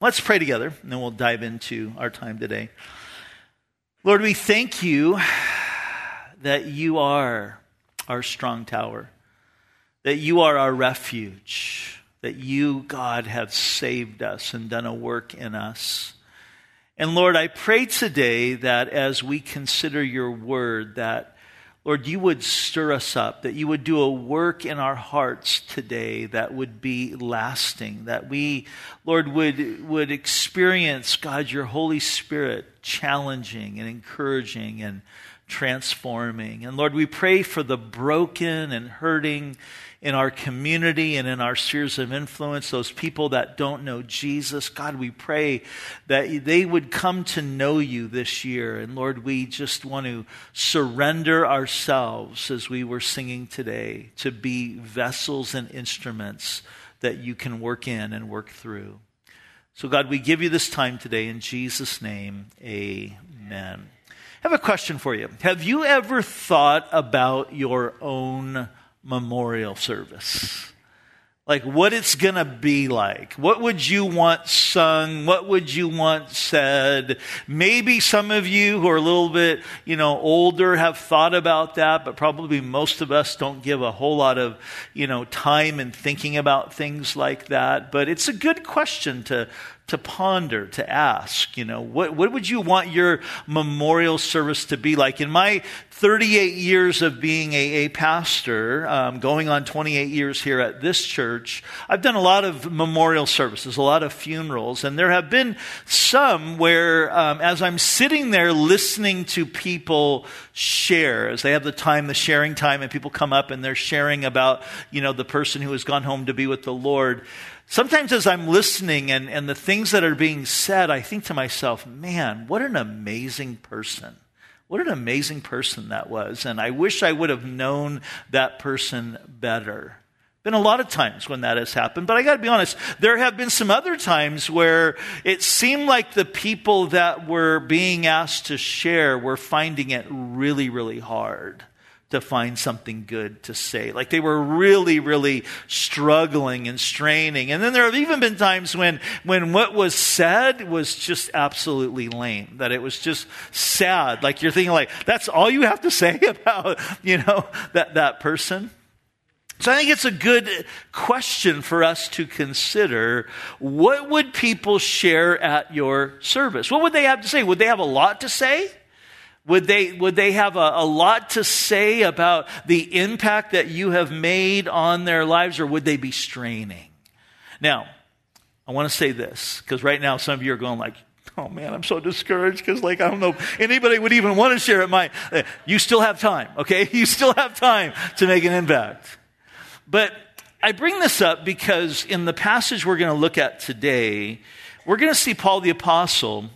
Let's pray together, and then we'll dive into our time today. Lord, we thank you that you are our strong tower, that you are our refuge, that you, God, have saved us and done a work in us. And Lord, I pray today that as we consider your word, that Lord, you would stir us up, that you would do a work in our hearts today that would be lasting, that we, Lord, would, would experience, God, your Holy Spirit challenging and encouraging and transforming. And Lord, we pray for the broken and hurting in our community and in our spheres of influence, those people that don't know Jesus. God, we pray that they would come to know you this year. And Lord, we just want to surrender ourselves as we were singing today to be vessels and instruments that you can work in and work through. So, God, we give you this time today in Jesus' name. Amen. I have a question for you. Have you ever thought about your own memorial service. Like what it's going to be like. What would you want sung? What would you want said? Maybe some of you who are a little bit, you know, older have thought about that, but probably most of us don't give a whole lot of, you know, time and thinking about things like that. But it's a good question to, to ponder, to ask, you know, what, what would you want your memorial service to be like? In my 38 years of being a, a pastor, um, going on 28 years here at this church, I've done a lot of memorial services, a lot of funerals, and there have been some where, um, as I'm sitting there listening to people share, as they have the time, the sharing time, and people come up and they're sharing about, you know, the person who has gone home to be with the Lord. Sometimes as I'm listening and, and the things that are being said, I think to myself, man, what an amazing person. What an amazing person that was. And I wish I would have known that person better. Been a lot of times when that has happened, but I got to be honest, there have been some other times where it seemed like the people that were being asked to share were finding it really, really hard to find something good to say. Like they were really, really struggling and straining. And then there have even been times when, when what was said was just absolutely lame, that it was just sad. Like you're thinking like, that's all you have to say about, you know, that, that person. So I think it's a good question for us to consider. What would people share at your service? What would they have to say? Would they have a lot to say? Would they, would they have a, a, lot to say about the impact that you have made on their lives, or would they be straining? Now, I want to say this, because right now some of you are going like, oh man, I'm so discouraged, because like, I don't know anybody would even want to share it. My, eh, you still have time, okay? You still have time to make an impact. But I bring this up because in the passage we're going to look at today, we're going to see Paul the Apostle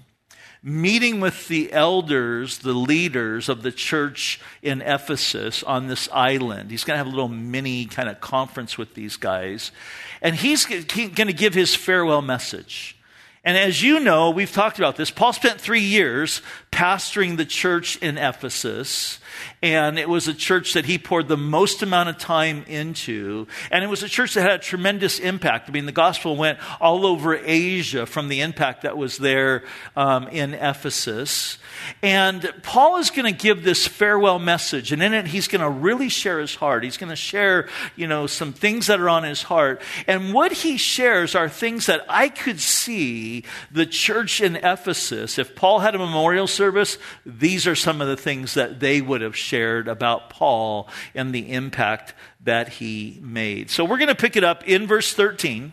meeting with the elders, the leaders of the church in Ephesus on this island. He's going to have a little mini kind of conference with these guys. And he's going to give his farewell message. And as you know, we've talked about this. Paul spent three years pastoring the church in Ephesus. And it was a church that he poured the most amount of time into. And it was a church that had a tremendous impact. I mean, the gospel went all over Asia from the impact that was there um, in Ephesus. And Paul is going to give this farewell message. And in it, he's going to really share his heart. He's going to share, you know, some things that are on his heart. And what he shares are things that I could see the church in Ephesus, if Paul had a memorial service, these are some of the things that they would have shared about Paul and the impact that he made. So we're going to pick it up in verse 13.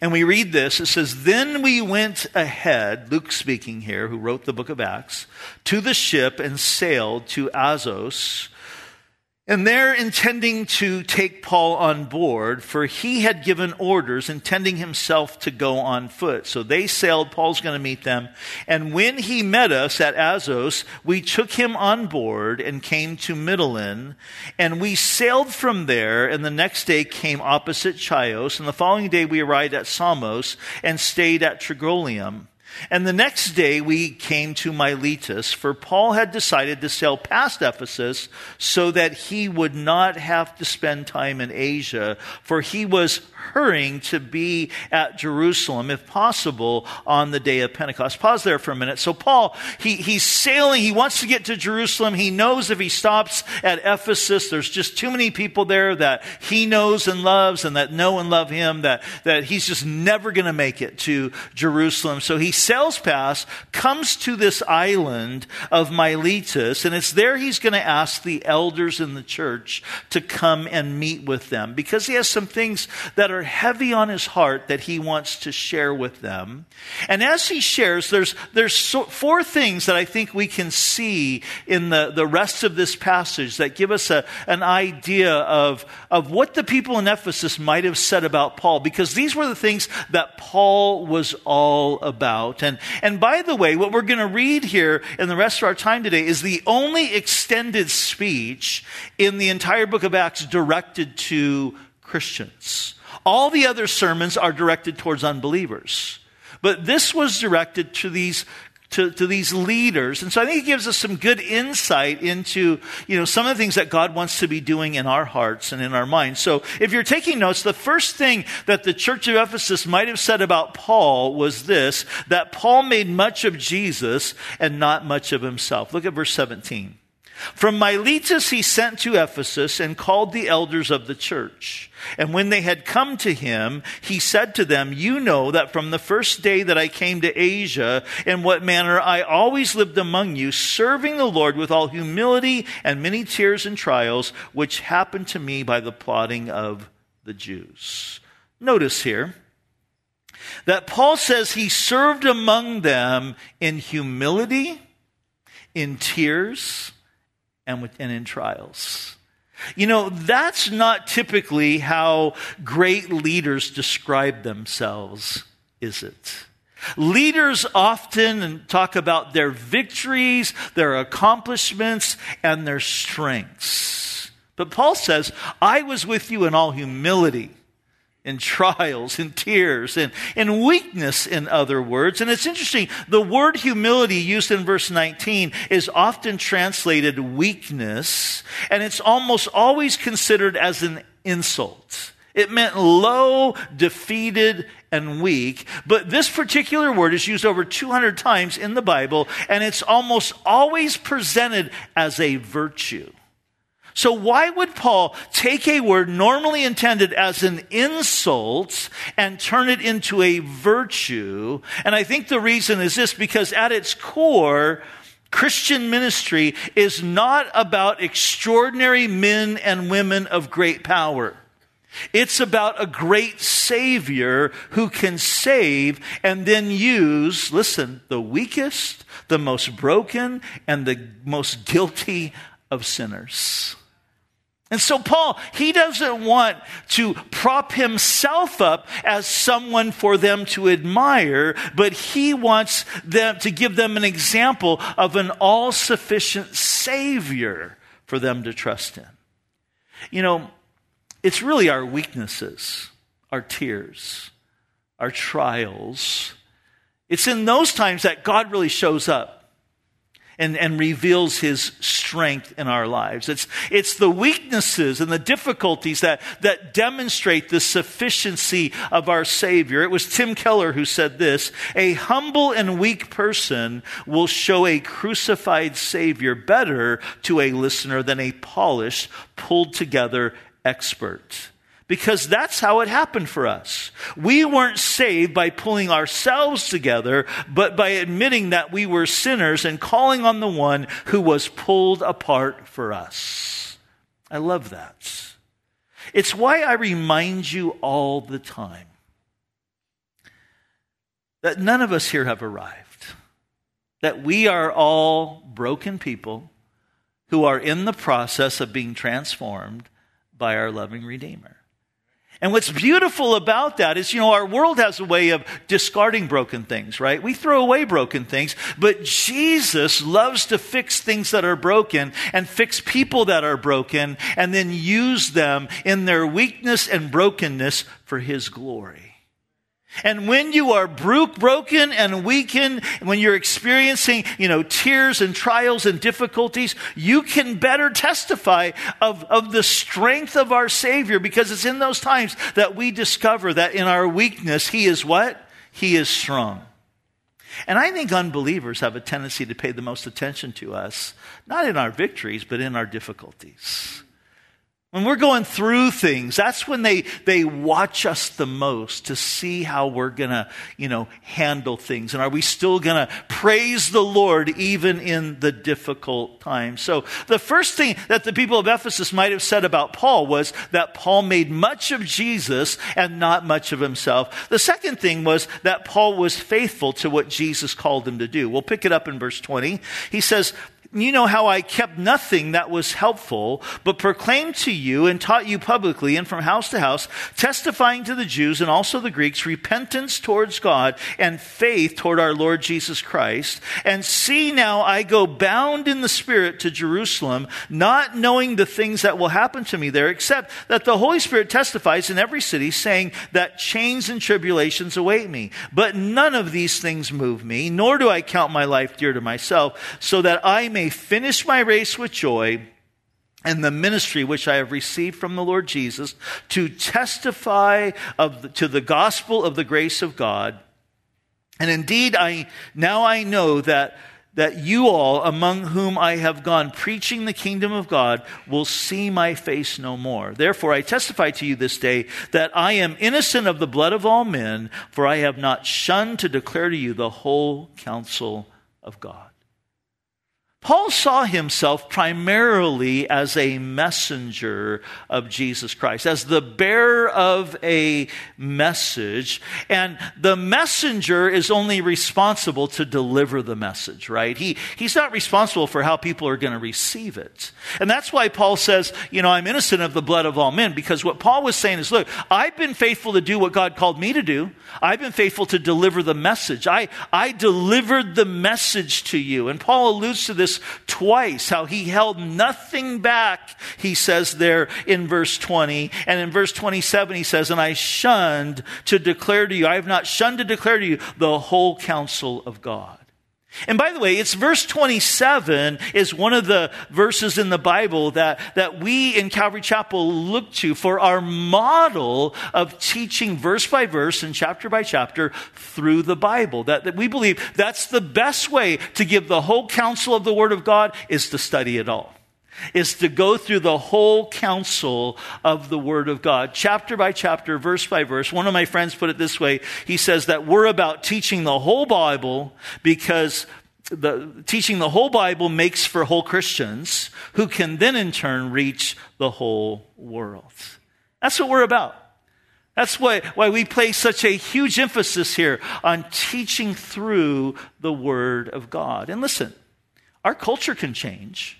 And we read this. It says, Then we went ahead, Luke speaking here, who wrote the book of Acts, to the ship and sailed to Assos and they're intending to take Paul on board, for he had given orders, intending himself to go on foot. So they sailed, Paul's going to meet them. And when he met us at Assos, we took him on board and came to Mytilene. And we sailed from there, and the next day came opposite Chios. And the following day we arrived at Samos and stayed at Trogyllium. And the next day we came to Miletus, for Paul had decided to sail past Ephesus so that he would not have to spend time in Asia, for he was hurrying to be at Jerusalem, if possible, on the day of Pentecost. Pause there for a minute. So Paul, he, he's sailing, he wants to get to Jerusalem. He knows if he stops at Ephesus, there's just too many people there that he knows and loves and that know and love him, that, that he's just never going to make it to Jerusalem. So he sails past, comes to this island of Miletus, and it's there he's going to ask the elders in the church to come and meet with them because he has some things that are heavy on his heart that he wants to share with them. And as he shares, there's, there's so, four things that I think we can see in the, the rest of this passage that give us a, an idea of, of what the people in Ephesus might have said about Paul because these were the things that Paul was all about out. And, and by the way, what we're going to read here in the rest of our time today is the only extended speech in the entire book of Acts directed to Christians. All the other sermons are directed towards unbelievers. But this was directed to these to, to these leaders. And so I think it gives us some good insight into, you know, some of the things that God wants to be doing in our hearts and in our minds. So if you're taking notes, the first thing that the church of Ephesus might have said about Paul was this, that Paul made much of Jesus and not much of himself. Look at verse 17. From Miletus he sent to Ephesus and called the elders of the church. And when they had come to him, he said to them, You know that from the first day that I came to Asia, in what manner I always lived among you, serving the Lord with all humility and many tears and trials, which happened to me by the plotting of the Jews. Notice here that Paul says he served among them in humility, in tears, and, with, and in trials. You know, that's not typically how great leaders describe themselves, is it? Leaders often talk about their victories, their accomplishments, and their strengths. But Paul says, I was with you in all humility in trials, in tears, in, in weakness, in other words. And it's interesting, the word humility used in verse 19 is often translated weakness, and it's almost always considered as an insult. It meant low, defeated, and weak. But this particular word is used over 200 times in the Bible, and it's almost always presented as a virtue. So why would Paul take a word normally intended as an insult and turn it into a virtue? And I think the reason is this because at its core, Christian ministry is not about extraordinary men and women of great power. It's about a great Savior who can save and then use, listen, the weakest, the most broken, and the most guilty of sinners. And so Paul, he doesn't want to prop himself up as someone for them to admire, but he wants them to give them an example of an all-sufficient savior for them to trust in. You know, it's really our weaknesses, our tears, our trials. It's in those times that God really shows up and, and reveals his strength in our lives. It's, it's the weaknesses and the difficulties that, that demonstrate the sufficiency of our Savior. It was Tim Keller who said this A humble and weak person will show a crucified Savior better to a listener than a polished, pulled together expert. Because that's how it happened for us. We weren't saved by pulling ourselves together, but by admitting that we were sinners and calling on the one who was pulled apart for us. I love that. It's why I remind you all the time that none of us here have arrived, that we are all broken people who are in the process of being transformed by our loving Redeemer. And what's beautiful about that is, you know, our world has a way of discarding broken things, right? We throw away broken things, but Jesus loves to fix things that are broken and fix people that are broken and then use them in their weakness and brokenness for His glory. And when you are broken and weakened, when you're experiencing, you know, tears and trials and difficulties, you can better testify of, of the strength of our Savior because it's in those times that we discover that in our weakness, He is what? He is strong. And I think unbelievers have a tendency to pay the most attention to us, not in our victories, but in our difficulties. When we're going through things, that's when they, they watch us the most to see how we're gonna, you know, handle things. And are we still gonna praise the Lord even in the difficult times? So the first thing that the people of Ephesus might have said about Paul was that Paul made much of Jesus and not much of himself. The second thing was that Paul was faithful to what Jesus called him to do. We'll pick it up in verse 20. He says, you know how I kept nothing that was helpful, but proclaimed to you and taught you publicly and from house to house, testifying to the Jews and also the Greeks repentance towards God and faith toward our Lord Jesus Christ. And see now I go bound in the Spirit to Jerusalem, not knowing the things that will happen to me there, except that the Holy Spirit testifies in every city, saying that chains and tribulations await me. But none of these things move me, nor do I count my life dear to myself, so that I may finish my race with joy and the ministry which I have received from the Lord Jesus to testify of the, to the gospel of the grace of God. And indeed, I, now I know that, that you all, among whom I have gone preaching the kingdom of God, will see my face no more. Therefore, I testify to you this day that I am innocent of the blood of all men, for I have not shunned to declare to you the whole counsel of God. Paul saw himself primarily as a messenger of Jesus Christ, as the bearer of a message. And the messenger is only responsible to deliver the message, right? He, he's not responsible for how people are going to receive it. And that's why Paul says, you know, I'm innocent of the blood of all men, because what Paul was saying is, look, I've been faithful to do what God called me to do. I've been faithful to deliver the message. I, I delivered the message to you. And Paul alludes to this twice, how he held nothing back, he says there in verse 20. And in verse 27, he says, And I shunned to declare to you, I have not shunned to declare to you the whole counsel of God. And by the way, it's verse 27 is one of the verses in the Bible that, that we in Calvary Chapel look to for our model of teaching verse by verse and chapter by chapter through the Bible. That, that we believe that's the best way to give the whole counsel of the Word of God is to study it all is to go through the whole counsel of the Word of God, chapter by chapter, verse by verse. One of my friends put it this way. He says that we're about teaching the whole Bible because the, teaching the whole Bible makes for whole Christians who can then in turn reach the whole world. That's what we're about. That's why, why we place such a huge emphasis here on teaching through the Word of God. And listen, our culture can change.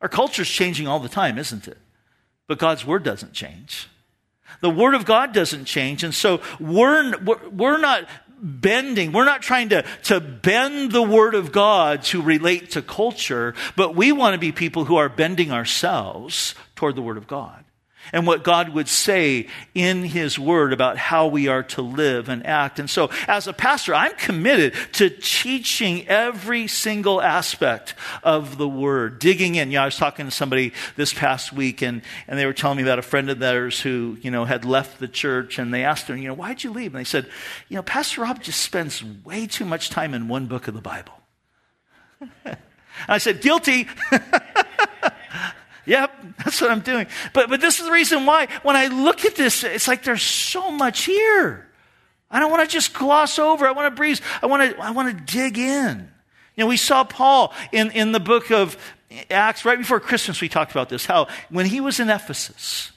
Our culture is changing all the time, isn't it? But God's word doesn't change. The word of God doesn't change. And so we're, we're not bending. We're not trying to, to bend the word of God to relate to culture, but we want to be people who are bending ourselves toward the word of God and what God would say in His Word about how we are to live and act. And so, as a pastor, I'm committed to teaching every single aspect of the Word, digging in. You know, I was talking to somebody this past week, and, and they were telling me about a friend of theirs who, you know, had left the church, and they asked him, you know, why'd you leave? And they said, you know, Pastor Rob just spends way too much time in one book of the Bible. and I said, guilty. Yep, that's what I'm doing. But, but this is the reason why when I look at this, it's like there's so much here. I don't want to just gloss over. I want to breeze. I want to, I want to dig in. You know, we saw Paul in, in the book of Acts right before Christmas. We talked about this, how when he was in Ephesus,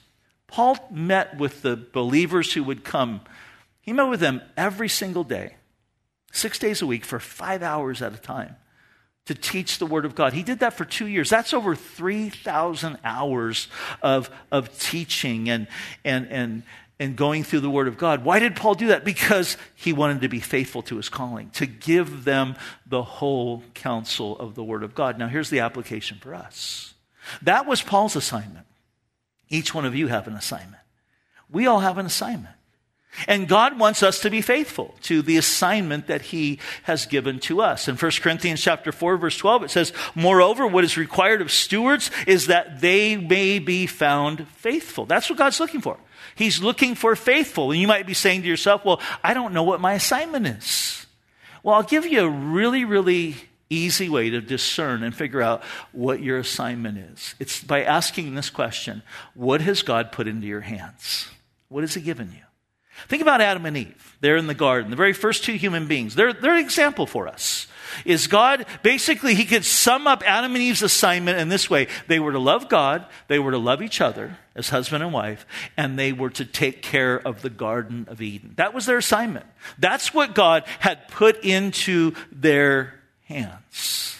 Paul met with the believers who would come. He met with them every single day, six days a week for five hours at a time to teach the Word of God. He did that for two years. That's over 3,000 hours of, of teaching and, and, and, and going through the Word of God. Why did Paul do that? Because he wanted to be faithful to his calling, to give them the whole counsel of the Word of God. Now, here's the application for us that was Paul's assignment. Each one of you have an assignment. We all have an assignment. And God wants us to be faithful to the assignment that he has given to us. In 1 Corinthians chapter 4 verse 12 it says, "Moreover, what is required of stewards is that they may be found faithful." That's what God's looking for. He's looking for faithful. And you might be saying to yourself, "Well, I don't know what my assignment is." Well, I'll give you a really really easy way to discern and figure out what your assignment is. It's by asking this question, what has God put into your hands? What has he given you? Think about Adam and Eve. They're in the garden, the very first two human beings. They're, they're an example for us. Is God, basically, he could sum up Adam and Eve's assignment in this way. They were to love God, they were to love each other as husband and wife, and they were to take care of the Garden of Eden. That was their assignment. That's what God had put into their hands.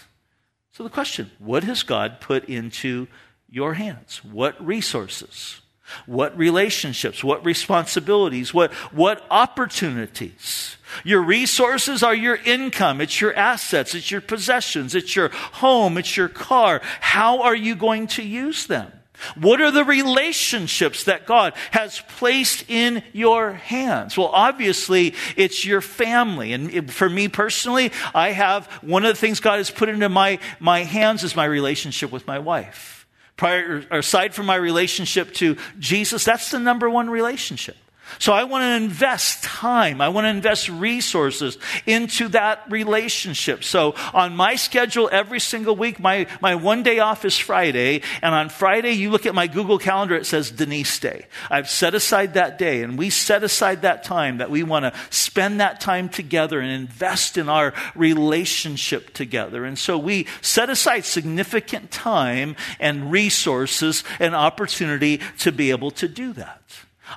So the question, what has God put into your hands? What resources? What relationships? What responsibilities? What, what opportunities? Your resources are your income. It's your assets. It's your possessions. It's your home. It's your car. How are you going to use them? What are the relationships that God has placed in your hands? Well, obviously, it's your family. And for me personally, I have one of the things God has put into my, my hands is my relationship with my wife. Prior, aside from my relationship to Jesus, that's the number one relationship. So I want to invest time. I want to invest resources into that relationship. So on my schedule every single week, my, my one day off is Friday. And on Friday, you look at my Google calendar, it says Denise Day. I've set aside that day and we set aside that time that we want to spend that time together and invest in our relationship together. And so we set aside significant time and resources and opportunity to be able to do that.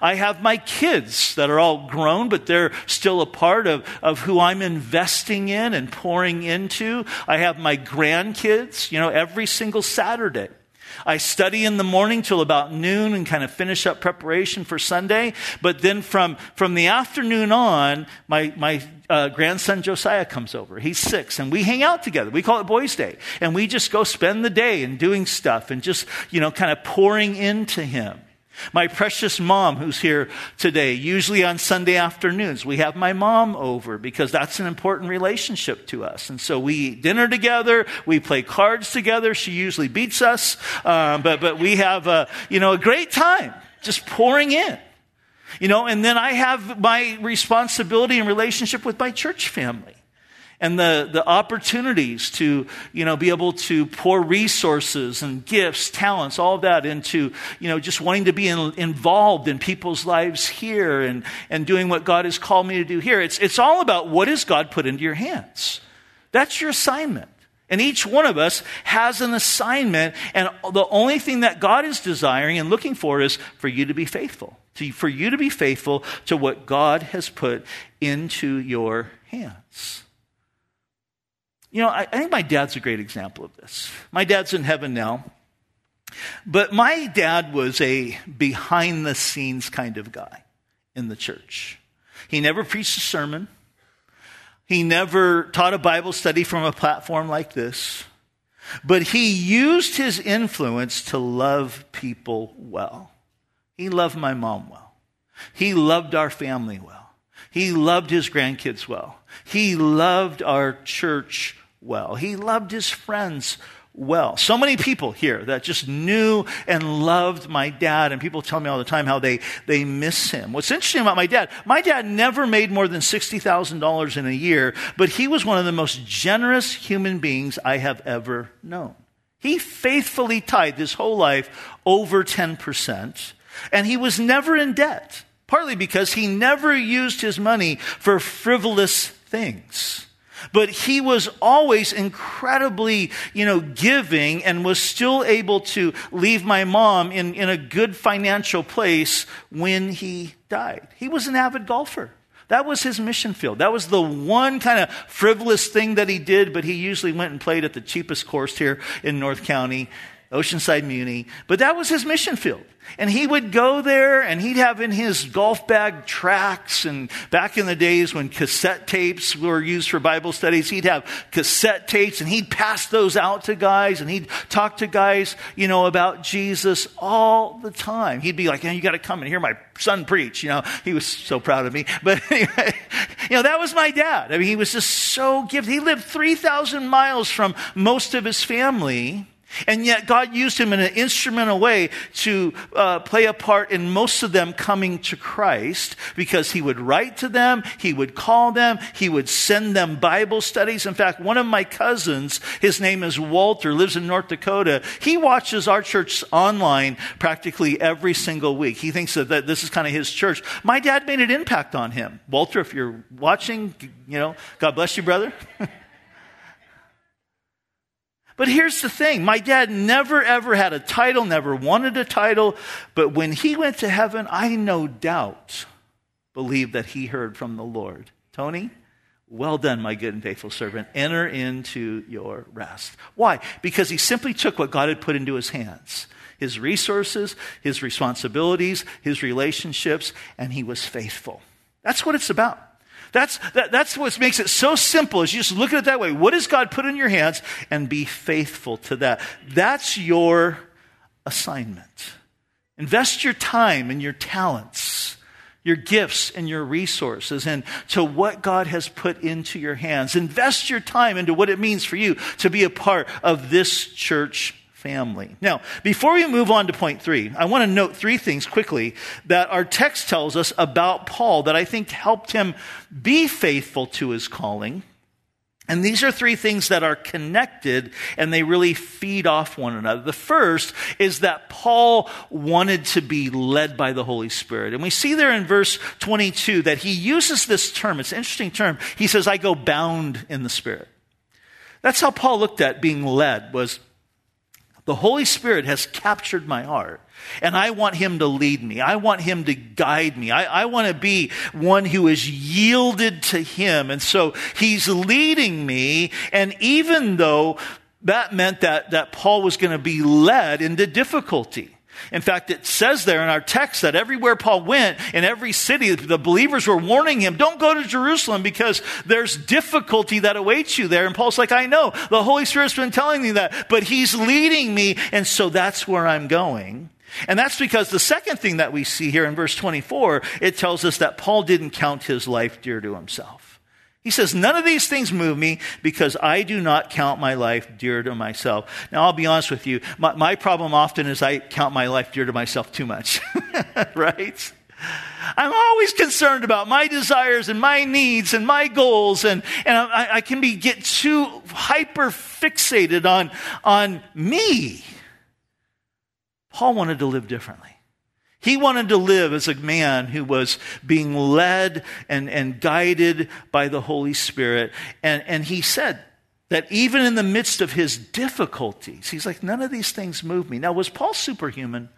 I have my kids that are all grown, but they're still a part of, of who I'm investing in and pouring into. I have my grandkids, you know, every single Saturday. I study in the morning till about noon and kind of finish up preparation for Sunday. But then from, from the afternoon on, my, my uh, grandson Josiah comes over. He's six and we hang out together. We call it Boys Day. And we just go spend the day and doing stuff and just, you know, kind of pouring into him. My precious mom, who's here today, usually on Sunday afternoons, we have my mom over because that's an important relationship to us. And so we eat dinner together, we play cards together. She usually beats us, um, but, but we have a, you know, a great time just pouring in. You know, and then I have my responsibility and relationship with my church family and the, the opportunities to, you know, be able to pour resources and gifts, talents, all of that into, you know, just wanting to be in, involved in people's lives here and, and doing what God has called me to do here. It's, it's all about what has God put into your hands. That's your assignment. And each one of us has an assignment, and the only thing that God is desiring and looking for is for you to be faithful. To, for you to be faithful to what God has put into your hands. You know, I, I think my dad's a great example of this. My dad's in heaven now. But my dad was a behind the scenes kind of guy in the church. He never preached a sermon. He never taught a Bible study from a platform like this. But he used his influence to love people well. He loved my mom well. He loved our family well. He loved his grandkids well. He loved our church well. He loved his friends well. So many people here that just knew and loved my dad, and people tell me all the time how they, they miss him. What's interesting about my dad, my dad never made more than $60,000 in a year, but he was one of the most generous human beings I have ever known. He faithfully tithed his whole life over 10%, and he was never in debt, partly because he never used his money for frivolous things. But he was always incredibly, you know, giving and was still able to leave my mom in, in a good financial place when he died. He was an avid golfer. That was his mission field. That was the one kind of frivolous thing that he did, but he usually went and played at the cheapest course here in North County Oceanside Muni, but that was his mission field. And he would go there and he'd have in his golf bag tracts. And back in the days when cassette tapes were used for Bible studies, he'd have cassette tapes and he'd pass those out to guys and he'd talk to guys, you know, about Jesus all the time. He'd be like, you got to come and hear my son preach. You know, he was so proud of me. But anyway, you know, that was my dad. I mean, he was just so gifted. He lived 3,000 miles from most of his family. And yet, God used him in an instrumental way to uh, play a part in most of them coming to Christ because he would write to them, he would call them, he would send them Bible studies. In fact, one of my cousins, his name is Walter, lives in North Dakota. He watches our church online practically every single week. He thinks that, this is kind of his church. My dad made an impact on him. Walter, if you're watching, you know, God bless you, brother. But here's the thing my dad never ever had a title, never wanted a title, but when he went to heaven, I no doubt believe that he heard from the Lord. Tony, well done, my good and faithful servant. Enter into your rest. Why? Because he simply took what God had put into his hands his resources, his responsibilities, his relationships, and he was faithful. That's what it's about. That's, that, that's what makes it so simple is you just look at it that way. What does God put in your hands and be faithful to that? That's your assignment. Invest your time and your talents, your gifts and your resources and to what God has put into your hands. Invest your time into what it means for you to be a part of this church family. Now, before we move on to point three, I want to note three things quickly that our text tells us about Paul that I think helped him be faithful to his calling. And these are three things that are connected and they really feed off one another. The first is that Paul wanted to be led by the Holy Spirit. And we see there in verse 22 that he uses this term. It's an interesting term. He says, I go bound in the Spirit. That's how Paul looked at being led was the Holy Spirit has captured my heart. And I want him to lead me. I want him to guide me. I, I, want to be one who is yielded to him. And so he's leading me. And even though that meant that, that Paul was going to be led into difficulty. In fact, it says there in our text that everywhere Paul went, in every city, the believers were warning him, don't go to Jerusalem because there's difficulty that awaits you there. And Paul's like, I know, the Holy Spirit's been telling me that, but he's leading me, and so that's where I'm going. And that's because the second thing that we see here in verse 24, it tells us that Paul didn't count his life dear to himself. He says, None of these things move me because I do not count my life dear to myself. Now, I'll be honest with you. My, my problem often is I count my life dear to myself too much, right? I'm always concerned about my desires and my needs and my goals, and, and I, I can be get too hyper fixated on, on me. Paul wanted to live differently. He wanted to live as a man who was being led and, and guided by the Holy Spirit. And, and he said that even in the midst of his difficulties, he's like, none of these things move me. Now, was Paul superhuman?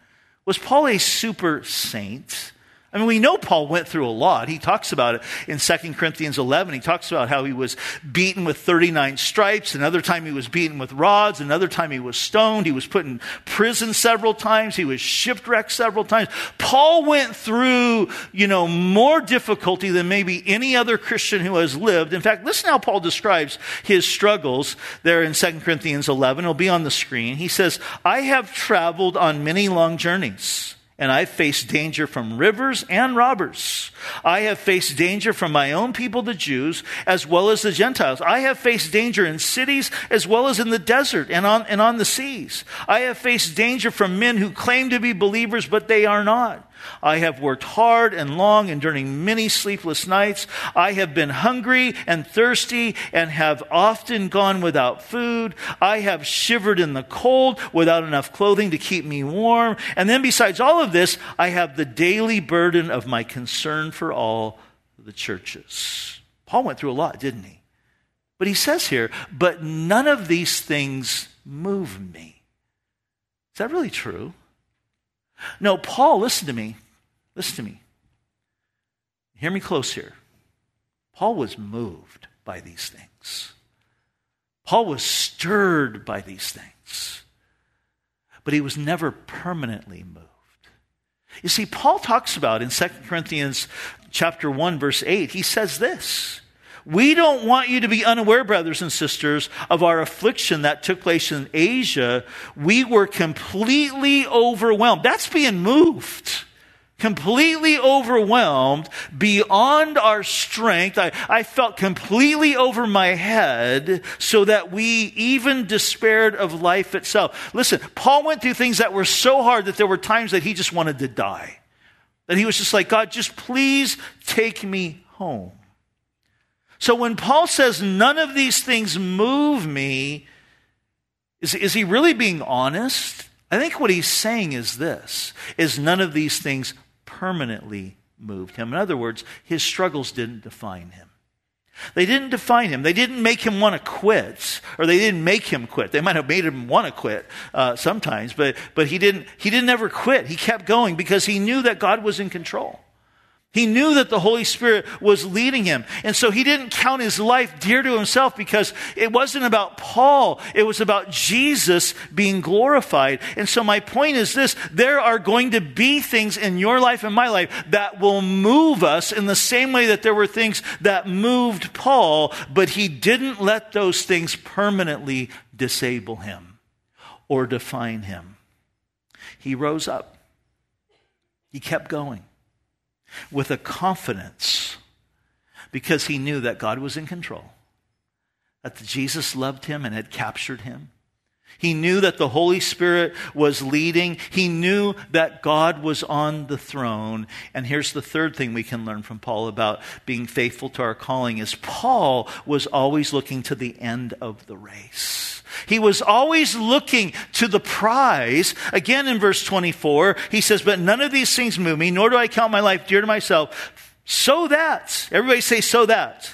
Was Paul a super saint? I mean, we know Paul went through a lot. He talks about it in 2 Corinthians 11. He talks about how he was beaten with 39 stripes. Another time he was beaten with rods. Another time he was stoned. He was put in prison several times. He was shipwrecked several times. Paul went through, you know, more difficulty than maybe any other Christian who has lived. In fact, listen how Paul describes his struggles there in 2 Corinthians 11. It'll be on the screen. He says, I have traveled on many long journeys and I've faced danger from rivers and robbers. I have faced danger from my own people, the Jews, as well as the Gentiles. I have faced danger in cities as well as in the desert and on, and on the seas. I have faced danger from men who claim to be believers, but they are not. I have worked hard and long, enduring many sleepless nights. I have been hungry and thirsty and have often gone without food. I have shivered in the cold without enough clothing to keep me warm. And then, besides all of this, I have the daily burden of my concern for all the churches. Paul went through a lot, didn't he? But he says here, but none of these things move me. Is that really true? No, Paul, listen to me. Listen to me. Hear me close here. Paul was moved by these things. Paul was stirred by these things. but he was never permanently moved. You see, Paul talks about in 2 Corinthians chapter 1, verse 8, he says this. We don't want you to be unaware, brothers and sisters, of our affliction that took place in Asia. We were completely overwhelmed. That's being moved completely overwhelmed beyond our strength. I, I felt completely over my head so that we even despaired of life itself. Listen, Paul went through things that were so hard that there were times that he just wanted to die. That he was just like, God, just please take me home. So when Paul says, none of these things move me, is, is he really being honest? I think what he's saying is this, is none of these things permanently moved him. In other words, his struggles didn't define him. They didn't define him. They didn't make him want to quit, or they didn't make him quit. They might have made him want to quit uh, sometimes, but, but he, didn't, he didn't ever quit. He kept going because he knew that God was in control. He knew that the Holy Spirit was leading him. And so he didn't count his life dear to himself because it wasn't about Paul. It was about Jesus being glorified. And so my point is this. There are going to be things in your life and my life that will move us in the same way that there were things that moved Paul, but he didn't let those things permanently disable him or define him. He rose up. He kept going with a confidence because he knew that God was in control, that Jesus loved him and had captured him. He knew that the Holy Spirit was leading. He knew that God was on the throne. And here's the third thing we can learn from Paul about being faithful to our calling is Paul was always looking to the end of the race. He was always looking to the prize. Again, in verse 24, he says, But none of these things move me, nor do I count my life dear to myself, so that, everybody say, so that,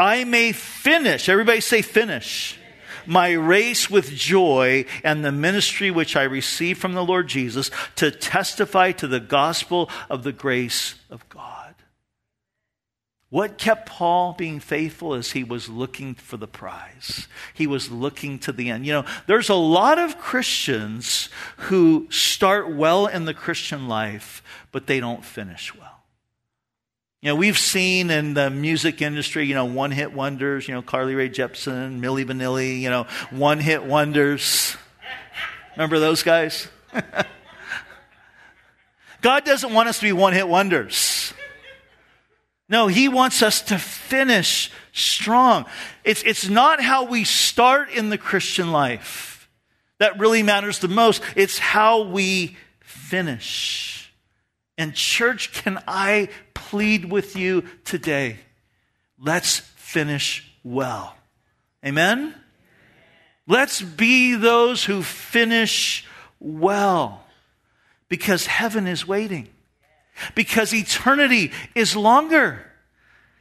I may finish. Everybody say, finish. My race with joy and the ministry which I received from the Lord Jesus to testify to the gospel of the grace of God. What kept Paul being faithful is he was looking for the prize. He was looking to the end. You know, there's a lot of Christians who start well in the Christian life, but they don't finish well. You know, we've seen in the music industry, you know, one hit wonders, you know, Carly Rae Jepsen, Milli Vanilli, you know, one hit wonders. Remember those guys? God doesn't want us to be one hit wonders. No, he wants us to finish strong. It's, it's not how we start in the Christian life that really matters the most. It's how we finish. And, church, can I plead with you today? Let's finish well. Amen? Let's be those who finish well because heaven is waiting because eternity is longer.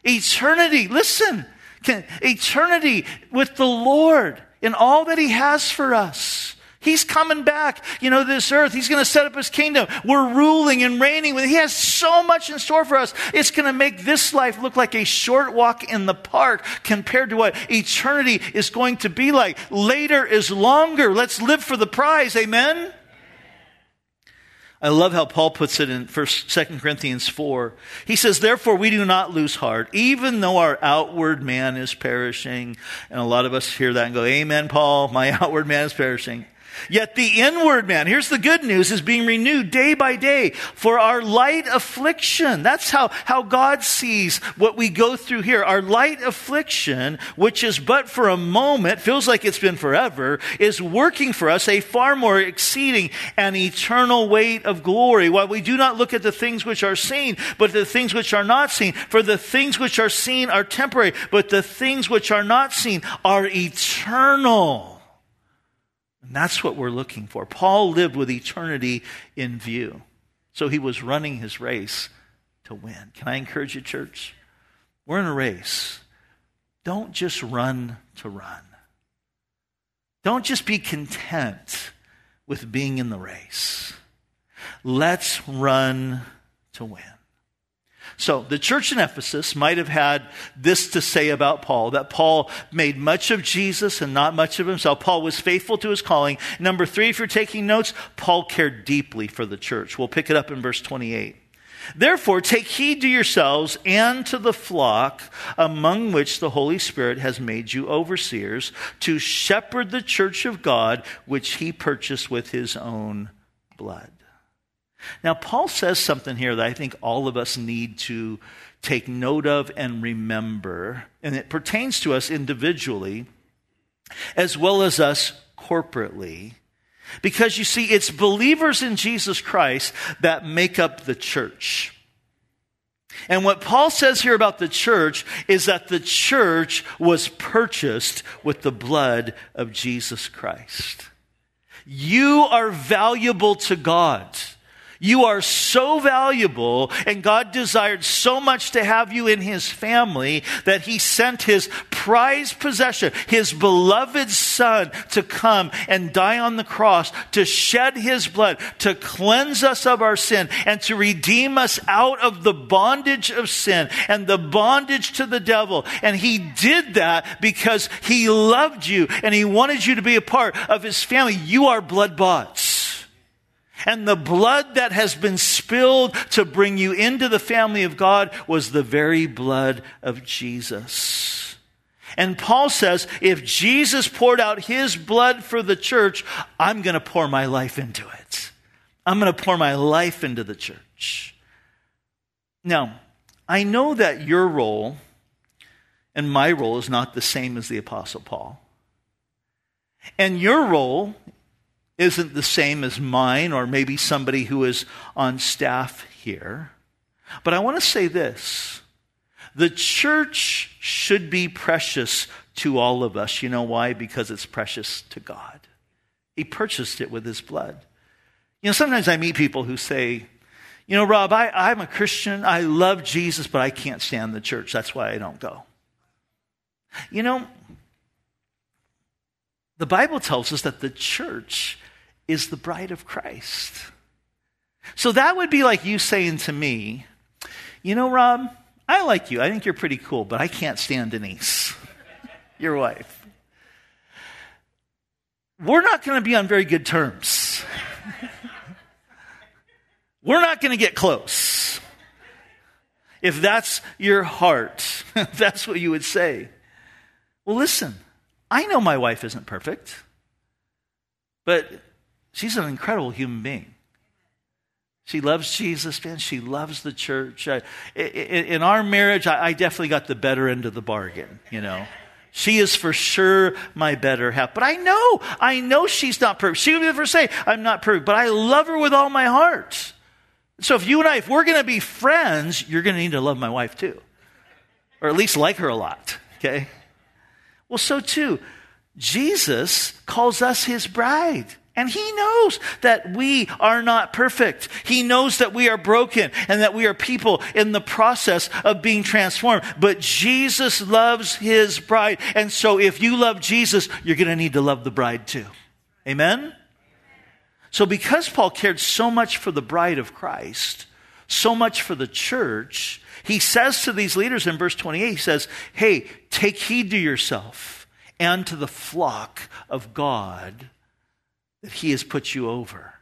Eternity, listen, can, eternity with the Lord in all that He has for us. He's coming back, you know, this earth. He's going to set up his kingdom. We're ruling and reigning. He has so much in store for us. It's going to make this life look like a short walk in the park compared to what eternity is going to be like. Later is longer. Let's live for the prize. Amen? I love how Paul puts it in First, Second Corinthians 4. He says, Therefore we do not lose heart, even though our outward man is perishing. And a lot of us hear that and go, Amen, Paul, my outward man is perishing. Yet the inward man, here's the good news, is being renewed day by day for our light affliction. That's how, how God sees what we go through here. Our light affliction, which is but for a moment, feels like it's been forever, is working for us a far more exceeding and eternal weight of glory. While we do not look at the things which are seen, but the things which are not seen. For the things which are seen are temporary, but the things which are not seen are eternal. And that's what we're looking for. Paul lived with eternity in view. So he was running his race to win. Can I encourage you, church? We're in a race. Don't just run to run. Don't just be content with being in the race. Let's run to win. So the church in Ephesus might have had this to say about Paul that Paul made much of Jesus and not much of himself. Paul was faithful to his calling. Number three, if you're taking notes, Paul cared deeply for the church. We'll pick it up in verse 28. Therefore, take heed to yourselves and to the flock among which the Holy Spirit has made you overseers to shepherd the church of God, which he purchased with his own blood. Now, Paul says something here that I think all of us need to take note of and remember, and it pertains to us individually as well as us corporately. Because you see, it's believers in Jesus Christ that make up the church. And what Paul says here about the church is that the church was purchased with the blood of Jesus Christ. You are valuable to God. You are so valuable, and God desired so much to have you in His family that He sent His prized possession, His beloved Son, to come and die on the cross, to shed His blood, to cleanse us of our sin, and to redeem us out of the bondage of sin and the bondage to the devil. And He did that because He loved you and He wanted you to be a part of His family. You are blood bought. And the blood that has been spilled to bring you into the family of God was the very blood of Jesus. And Paul says, if Jesus poured out his blood for the church, I'm going to pour my life into it. I'm going to pour my life into the church. Now, I know that your role and my role is not the same as the Apostle Paul. And your role isn't the same as mine or maybe somebody who is on staff here. But I want to say this the church should be precious to all of us. You know why? Because it's precious to God. He purchased it with his blood. You know, sometimes I meet people who say, you know, Rob, I, I'm a Christian. I love Jesus, but I can't stand the church. That's why I don't go. You know, the Bible tells us that the church is the bride of Christ. So that would be like you saying to me, you know, Rob, I like you. I think you're pretty cool, but I can't stand Denise, your wife. We're not going to be on very good terms. We're not going to get close. If that's your heart, that's what you would say. Well, listen, I know my wife isn't perfect, but She's an incredible human being. She loves Jesus, man. She loves the church. In our marriage, I definitely got the better end of the bargain, you know. She is for sure my better half. But I know, I know she's not perfect. She would never say, I'm not perfect, but I love her with all my heart. So if you and I, if we're going to be friends, you're going to need to love my wife too. Or at least like her a lot, okay? Well, so too, Jesus calls us his bride. And he knows that we are not perfect. He knows that we are broken and that we are people in the process of being transformed. But Jesus loves his bride. And so if you love Jesus, you're going to need to love the bride too. Amen? So because Paul cared so much for the bride of Christ, so much for the church, he says to these leaders in verse 28, he says, Hey, take heed to yourself and to the flock of God that he has put you over.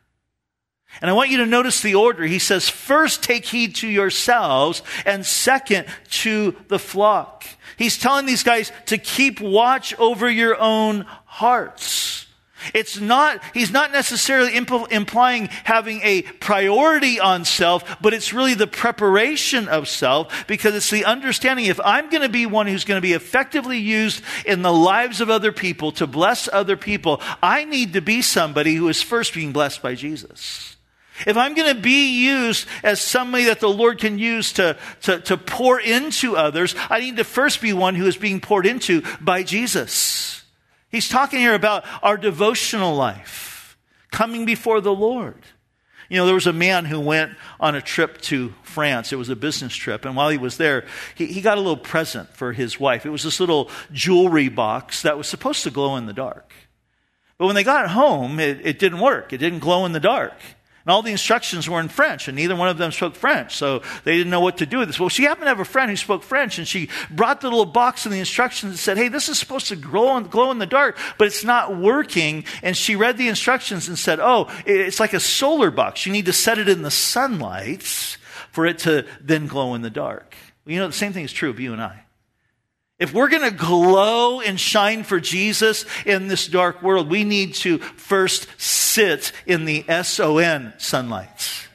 And I want you to notice the order. He says, first take heed to yourselves, and second to the flock. He's telling these guys to keep watch over your own hearts. It's not, he's not necessarily impl- implying having a priority on self, but it's really the preparation of self because it's the understanding if I'm going to be one who's going to be effectively used in the lives of other people to bless other people, I need to be somebody who is first being blessed by Jesus. If I'm going to be used as somebody that the Lord can use to, to, to pour into others, I need to first be one who is being poured into by Jesus. He's talking here about our devotional life, coming before the Lord. You know, there was a man who went on a trip to France. It was a business trip. And while he was there, he, he got a little present for his wife. It was this little jewelry box that was supposed to glow in the dark. But when they got home, it, it didn't work. It didn't glow in the dark. And all the instructions were in French, and neither one of them spoke French, so they didn't know what to do with this. Well, she happened to have a friend who spoke French, and she brought the little box and the instructions and said, Hey, this is supposed to glow in, glow in the dark, but it's not working. And she read the instructions and said, Oh, it's like a solar box. You need to set it in the sunlight for it to then glow in the dark. You know, the same thing is true of you and I. If we're going to glow and shine for Jesus in this dark world, we need to first sit in the SON sunlight.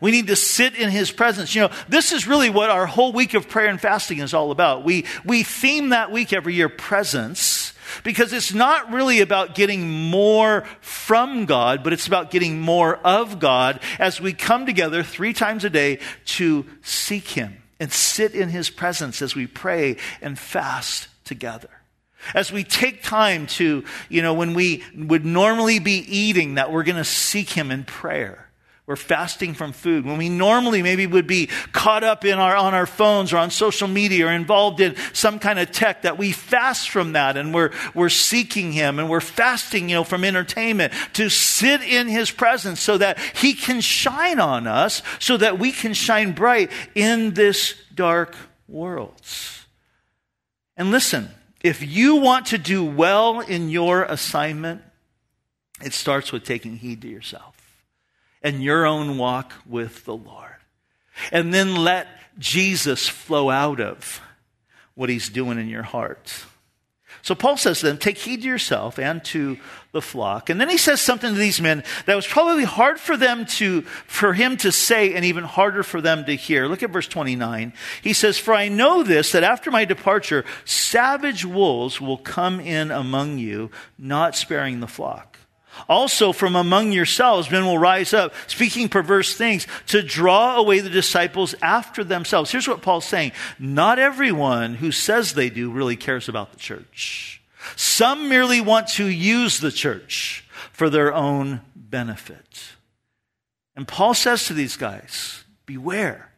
We need to sit in his presence. You know, this is really what our whole week of prayer and fasting is all about. We, we theme that week every year presence because it's not really about getting more from God, but it's about getting more of God as we come together three times a day to seek him and sit in his presence as we pray and fast together. As we take time to, you know, when we would normally be eating, that we're going to seek him in prayer. We're fasting from food. When we normally maybe would be caught up in our, on our phones or on social media or involved in some kind of tech, that we fast from that and we're, we're seeking Him and we're fasting, you know, from entertainment to sit in His presence so that He can shine on us, so that we can shine bright in this dark world. And listen, if you want to do well in your assignment, it starts with taking heed to yourself and your own walk with the Lord. And then let Jesus flow out of what he's doing in your heart. So Paul says to them, take heed to yourself and to the flock. And then he says something to these men that was probably hard for them to, for him to say and even harder for them to hear. Look at verse 29. He says, For I know this, that after my departure, savage wolves will come in among you, not sparing the flock. Also, from among yourselves, men will rise up, speaking perverse things, to draw away the disciples after themselves. Here's what Paul's saying Not everyone who says they do really cares about the church. Some merely want to use the church for their own benefit. And Paul says to these guys, Beware,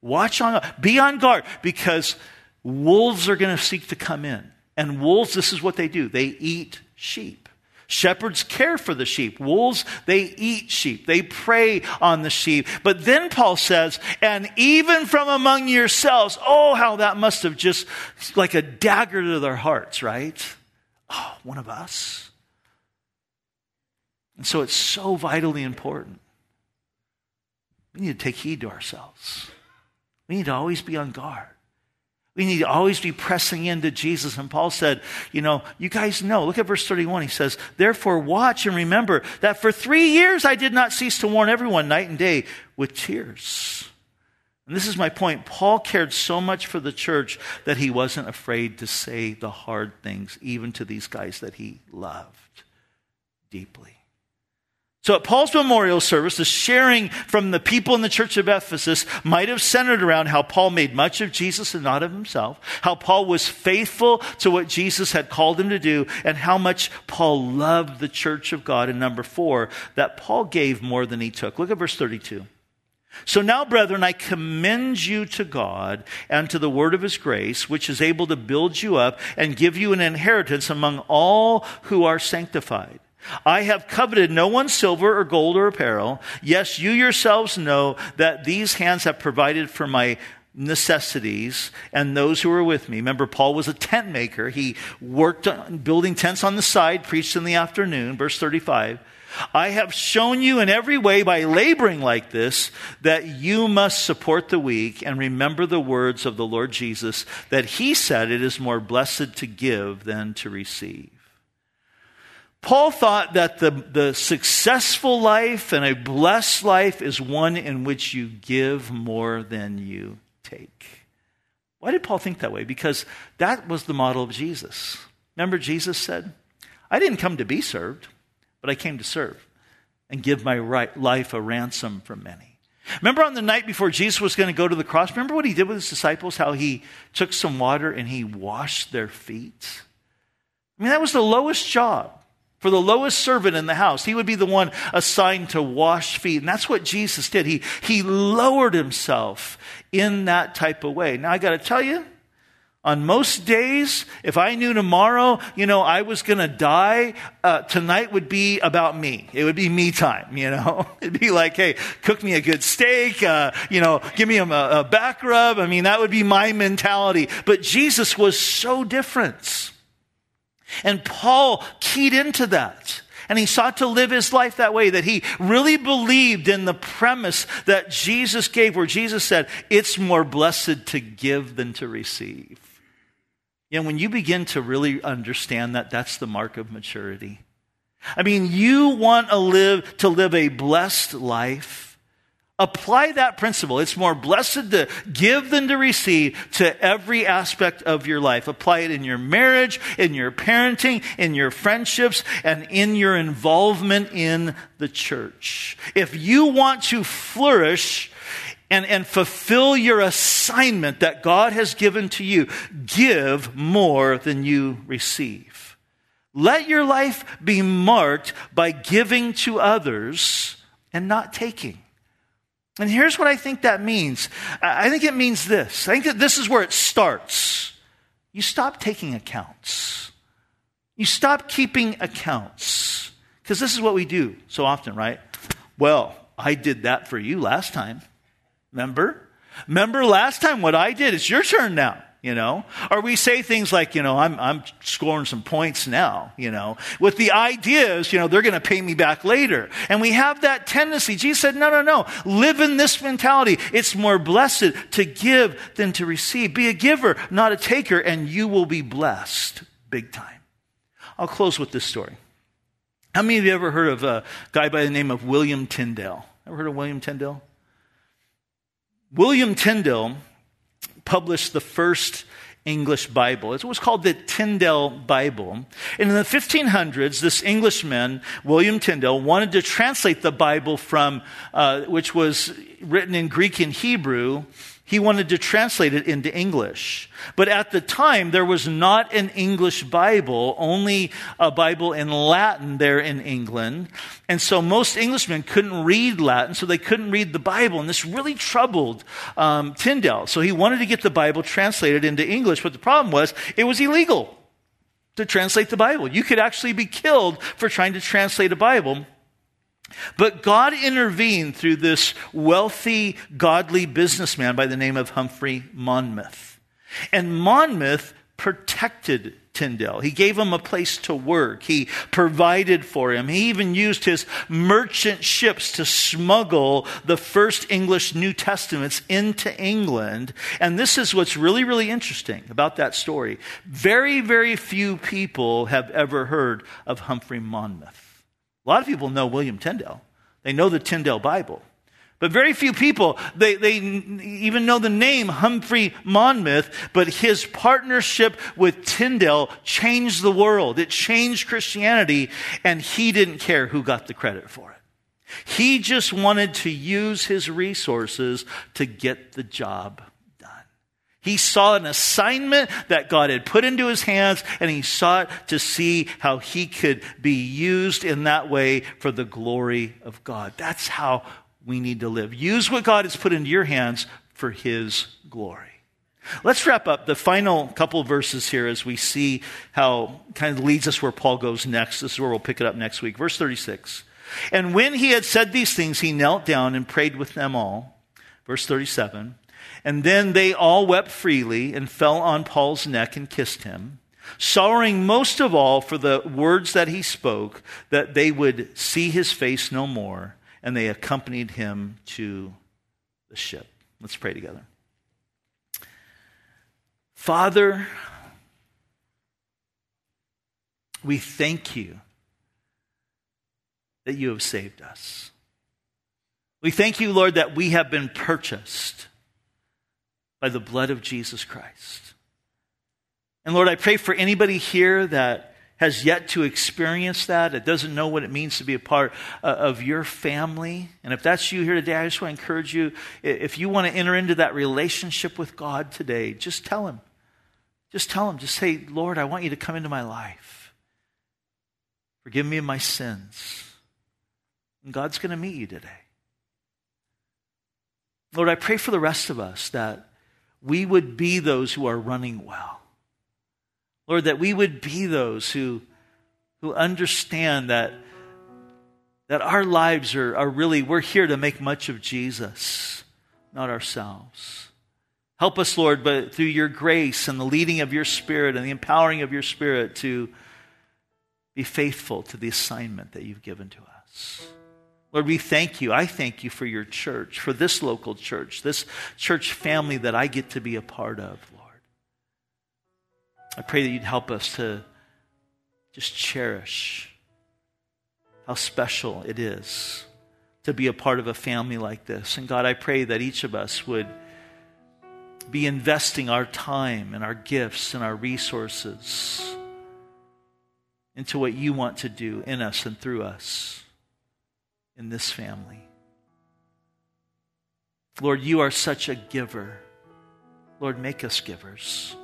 watch on, be on guard, because wolves are going to seek to come in. And wolves, this is what they do they eat sheep. Shepherds care for the sheep. Wolves, they eat sheep. They prey on the sheep. But then Paul says, and even from among yourselves, oh, how that must have just like a dagger to their hearts, right? Oh, one of us. And so it's so vitally important. We need to take heed to ourselves. We need to always be on guard. We need to always be pressing into Jesus. And Paul said, you know, you guys know, look at verse 31. He says, therefore watch and remember that for three years I did not cease to warn everyone night and day with tears. And this is my point. Paul cared so much for the church that he wasn't afraid to say the hard things, even to these guys that he loved deeply. So at Paul's memorial service, the sharing from the people in the church of Ephesus might have centered around how Paul made much of Jesus and not of himself, how Paul was faithful to what Jesus had called him to do, and how much Paul loved the church of God. And number four, that Paul gave more than he took. Look at verse 32. So now, brethren, I commend you to God and to the word of his grace, which is able to build you up and give you an inheritance among all who are sanctified. I have coveted no one's silver or gold or apparel. Yes, you yourselves know that these hands have provided for my necessities and those who were with me. Remember, Paul was a tent maker. He worked on building tents on the side, preached in the afternoon, verse 35. I have shown you in every way by laboring like this that you must support the weak and remember the words of the Lord Jesus that he said it is more blessed to give than to receive. Paul thought that the, the successful life and a blessed life is one in which you give more than you take. Why did Paul think that way? Because that was the model of Jesus. Remember, Jesus said, I didn't come to be served, but I came to serve and give my right, life a ransom for many. Remember on the night before Jesus was going to go to the cross? Remember what he did with his disciples? How he took some water and he washed their feet? I mean, that was the lowest job for the lowest servant in the house. He would be the one assigned to wash feet. And that's what Jesus did. He, he lowered himself in that type of way. Now, I got to tell you, On most days, if I knew tomorrow, you know, I was going to die, uh, tonight would be about me. It would be me time, you know. It'd be like, hey, cook me a good steak, uh, you know, give me a, a back rub. I mean, that would be my mentality. But Jesus was so different. And Paul keyed into that. And he sought to live his life that way, that he really believed in the premise that Jesus gave, where Jesus said, It's more blessed to give than to receive. Know, when you begin to really understand that, that's the mark of maturity. I mean, you want to live, to live a blessed life. Apply that principle. It's more blessed to give than to receive to every aspect of your life. Apply it in your marriage, in your parenting, in your friendships, and in your involvement in the church. If you want to flourish and, and fulfill your assignment that God has given to you, give more than you receive. Let your life be marked by giving to others and not taking. And here's what I think that means. I think it means this. I think that this is where it starts. You stop taking accounts. You stop keeping accounts. Because this is what we do so often, right? Well, I did that for you last time. Remember? Remember last time what I did? It's your turn now you know? Or we say things like, you know, I'm, I'm scoring some points now, you know, with the ideas, you know, they're going to pay me back later. And we have that tendency. Jesus said, no, no, no. Live in this mentality. It's more blessed to give than to receive. Be a giver, not a taker, and you will be blessed big time. I'll close with this story. How many of you ever heard of a guy by the name of William Tyndale? Ever heard of William Tyndale? William Tyndale published the first English Bible. It was called the Tyndale Bible. And in the 1500s, this Englishman, William Tyndale, wanted to translate the Bible from, uh, which was written in Greek and Hebrew, he wanted to translate it into English. But at the time, there was not an English Bible, only a Bible in Latin there in England. And so most Englishmen couldn't read Latin, so they couldn't read the Bible. And this really troubled um, Tyndale. So he wanted to get the Bible translated into English, but the problem was it was illegal to translate the Bible. You could actually be killed for trying to translate a Bible. But God intervened through this wealthy, godly businessman by the name of Humphrey Monmouth. And Monmouth protected Tyndale. He gave him a place to work. He provided for him. He even used his merchant ships to smuggle the first English New Testaments into England. And this is what's really, really interesting about that story. Very, very few people have ever heard of Humphrey Monmouth. A lot of people know William Tyndale. They know the Tyndale Bible. But very few people, they, they even know the name Humphrey Monmouth, but his partnership with Tyndale changed the world. It changed Christianity, and he didn't care who got the credit for it. He just wanted to use his resources to get the job he saw an assignment that God had put into his hands, and he sought to see how he could be used in that way for the glory of God. That's how we need to live. Use what God has put into your hands for his glory. Let's wrap up the final couple verses here as we see how kind of leads us where Paul goes next. This is where we'll pick it up next week. Verse 36. And when he had said these things, he knelt down and prayed with them all. Verse 37. And then they all wept freely and fell on Paul's neck and kissed him, sorrowing most of all for the words that he spoke, that they would see his face no more. And they accompanied him to the ship. Let's pray together. Father, we thank you that you have saved us. We thank you, Lord, that we have been purchased by the blood of Jesus Christ. And Lord, I pray for anybody here that has yet to experience that, that doesn't know what it means to be a part uh, of your family. And if that's you here today, I just want to encourage you if you want to enter into that relationship with God today, just tell Him. Just tell Him. Just say, Lord, I want you to come into my life. Forgive me of my sins. And God's going to meet you today. Lord, I pray for the rest of us that we would be those who are running well. Lord, that we would be those who, who understand that, that our lives are, are really, we're here to make much of Jesus, not ourselves. Help us, Lord, but through your grace and the leading of your Spirit and the empowering of your Spirit to be faithful to the assignment that you've given to us. Lord, we thank you. I thank you for your church, for this local church, this church family that I get to be a part of, Lord. I pray that you'd help us to just cherish how special it is to be a part of a family like this. And God, I pray that each of us would be investing our time and our gifts and our resources into what you want to do in us and through us in this family. Lord, you are such a giver. Lord, make us givers.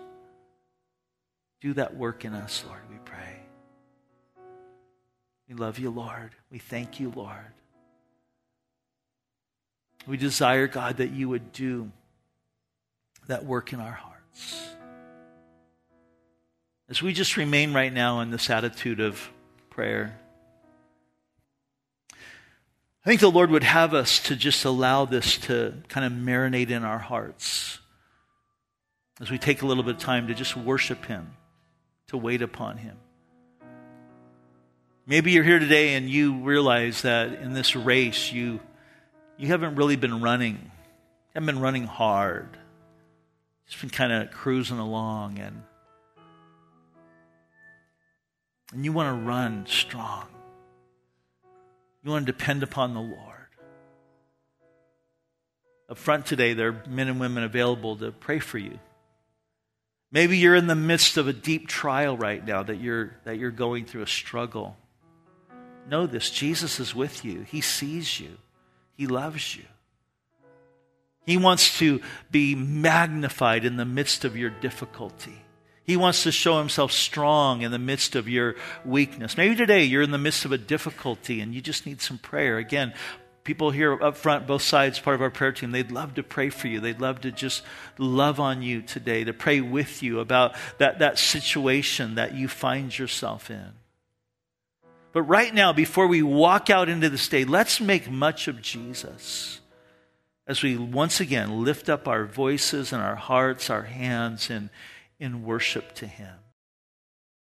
Do that work in us, Lord, we pray. We love you, Lord. We thank you, Lord. We desire, God, that you would do that work in our hearts. As we just remain right now in this attitude of prayer, I think the Lord would have us to just allow this to kind of marinate in our hearts as we take a little bit of time to just worship Him, to wait upon Him. Maybe you're here today and you realize that in this race you, you haven't really been running, haven't been running hard. Just been kind of cruising along and and you want to run strong. You want to depend upon the Lord. Up front today, there are men and women available to pray for you. Maybe you're in the midst of a deep trial right now that you're, that you're going through a struggle. Know this Jesus is with you, He sees you, He loves you. He wants to be magnified in the midst of your difficulty. He wants to show himself strong in the midst of your weakness. Maybe today you're in the midst of a difficulty and you just need some prayer. Again, people here up front, both sides, part of our prayer team, they'd love to pray for you. They'd love to just love on you today, to pray with you about that, that situation that you find yourself in. But right now, before we walk out into this day, let's make much of Jesus as we once again lift up our voices and our hearts, our hands, and in worship to Him.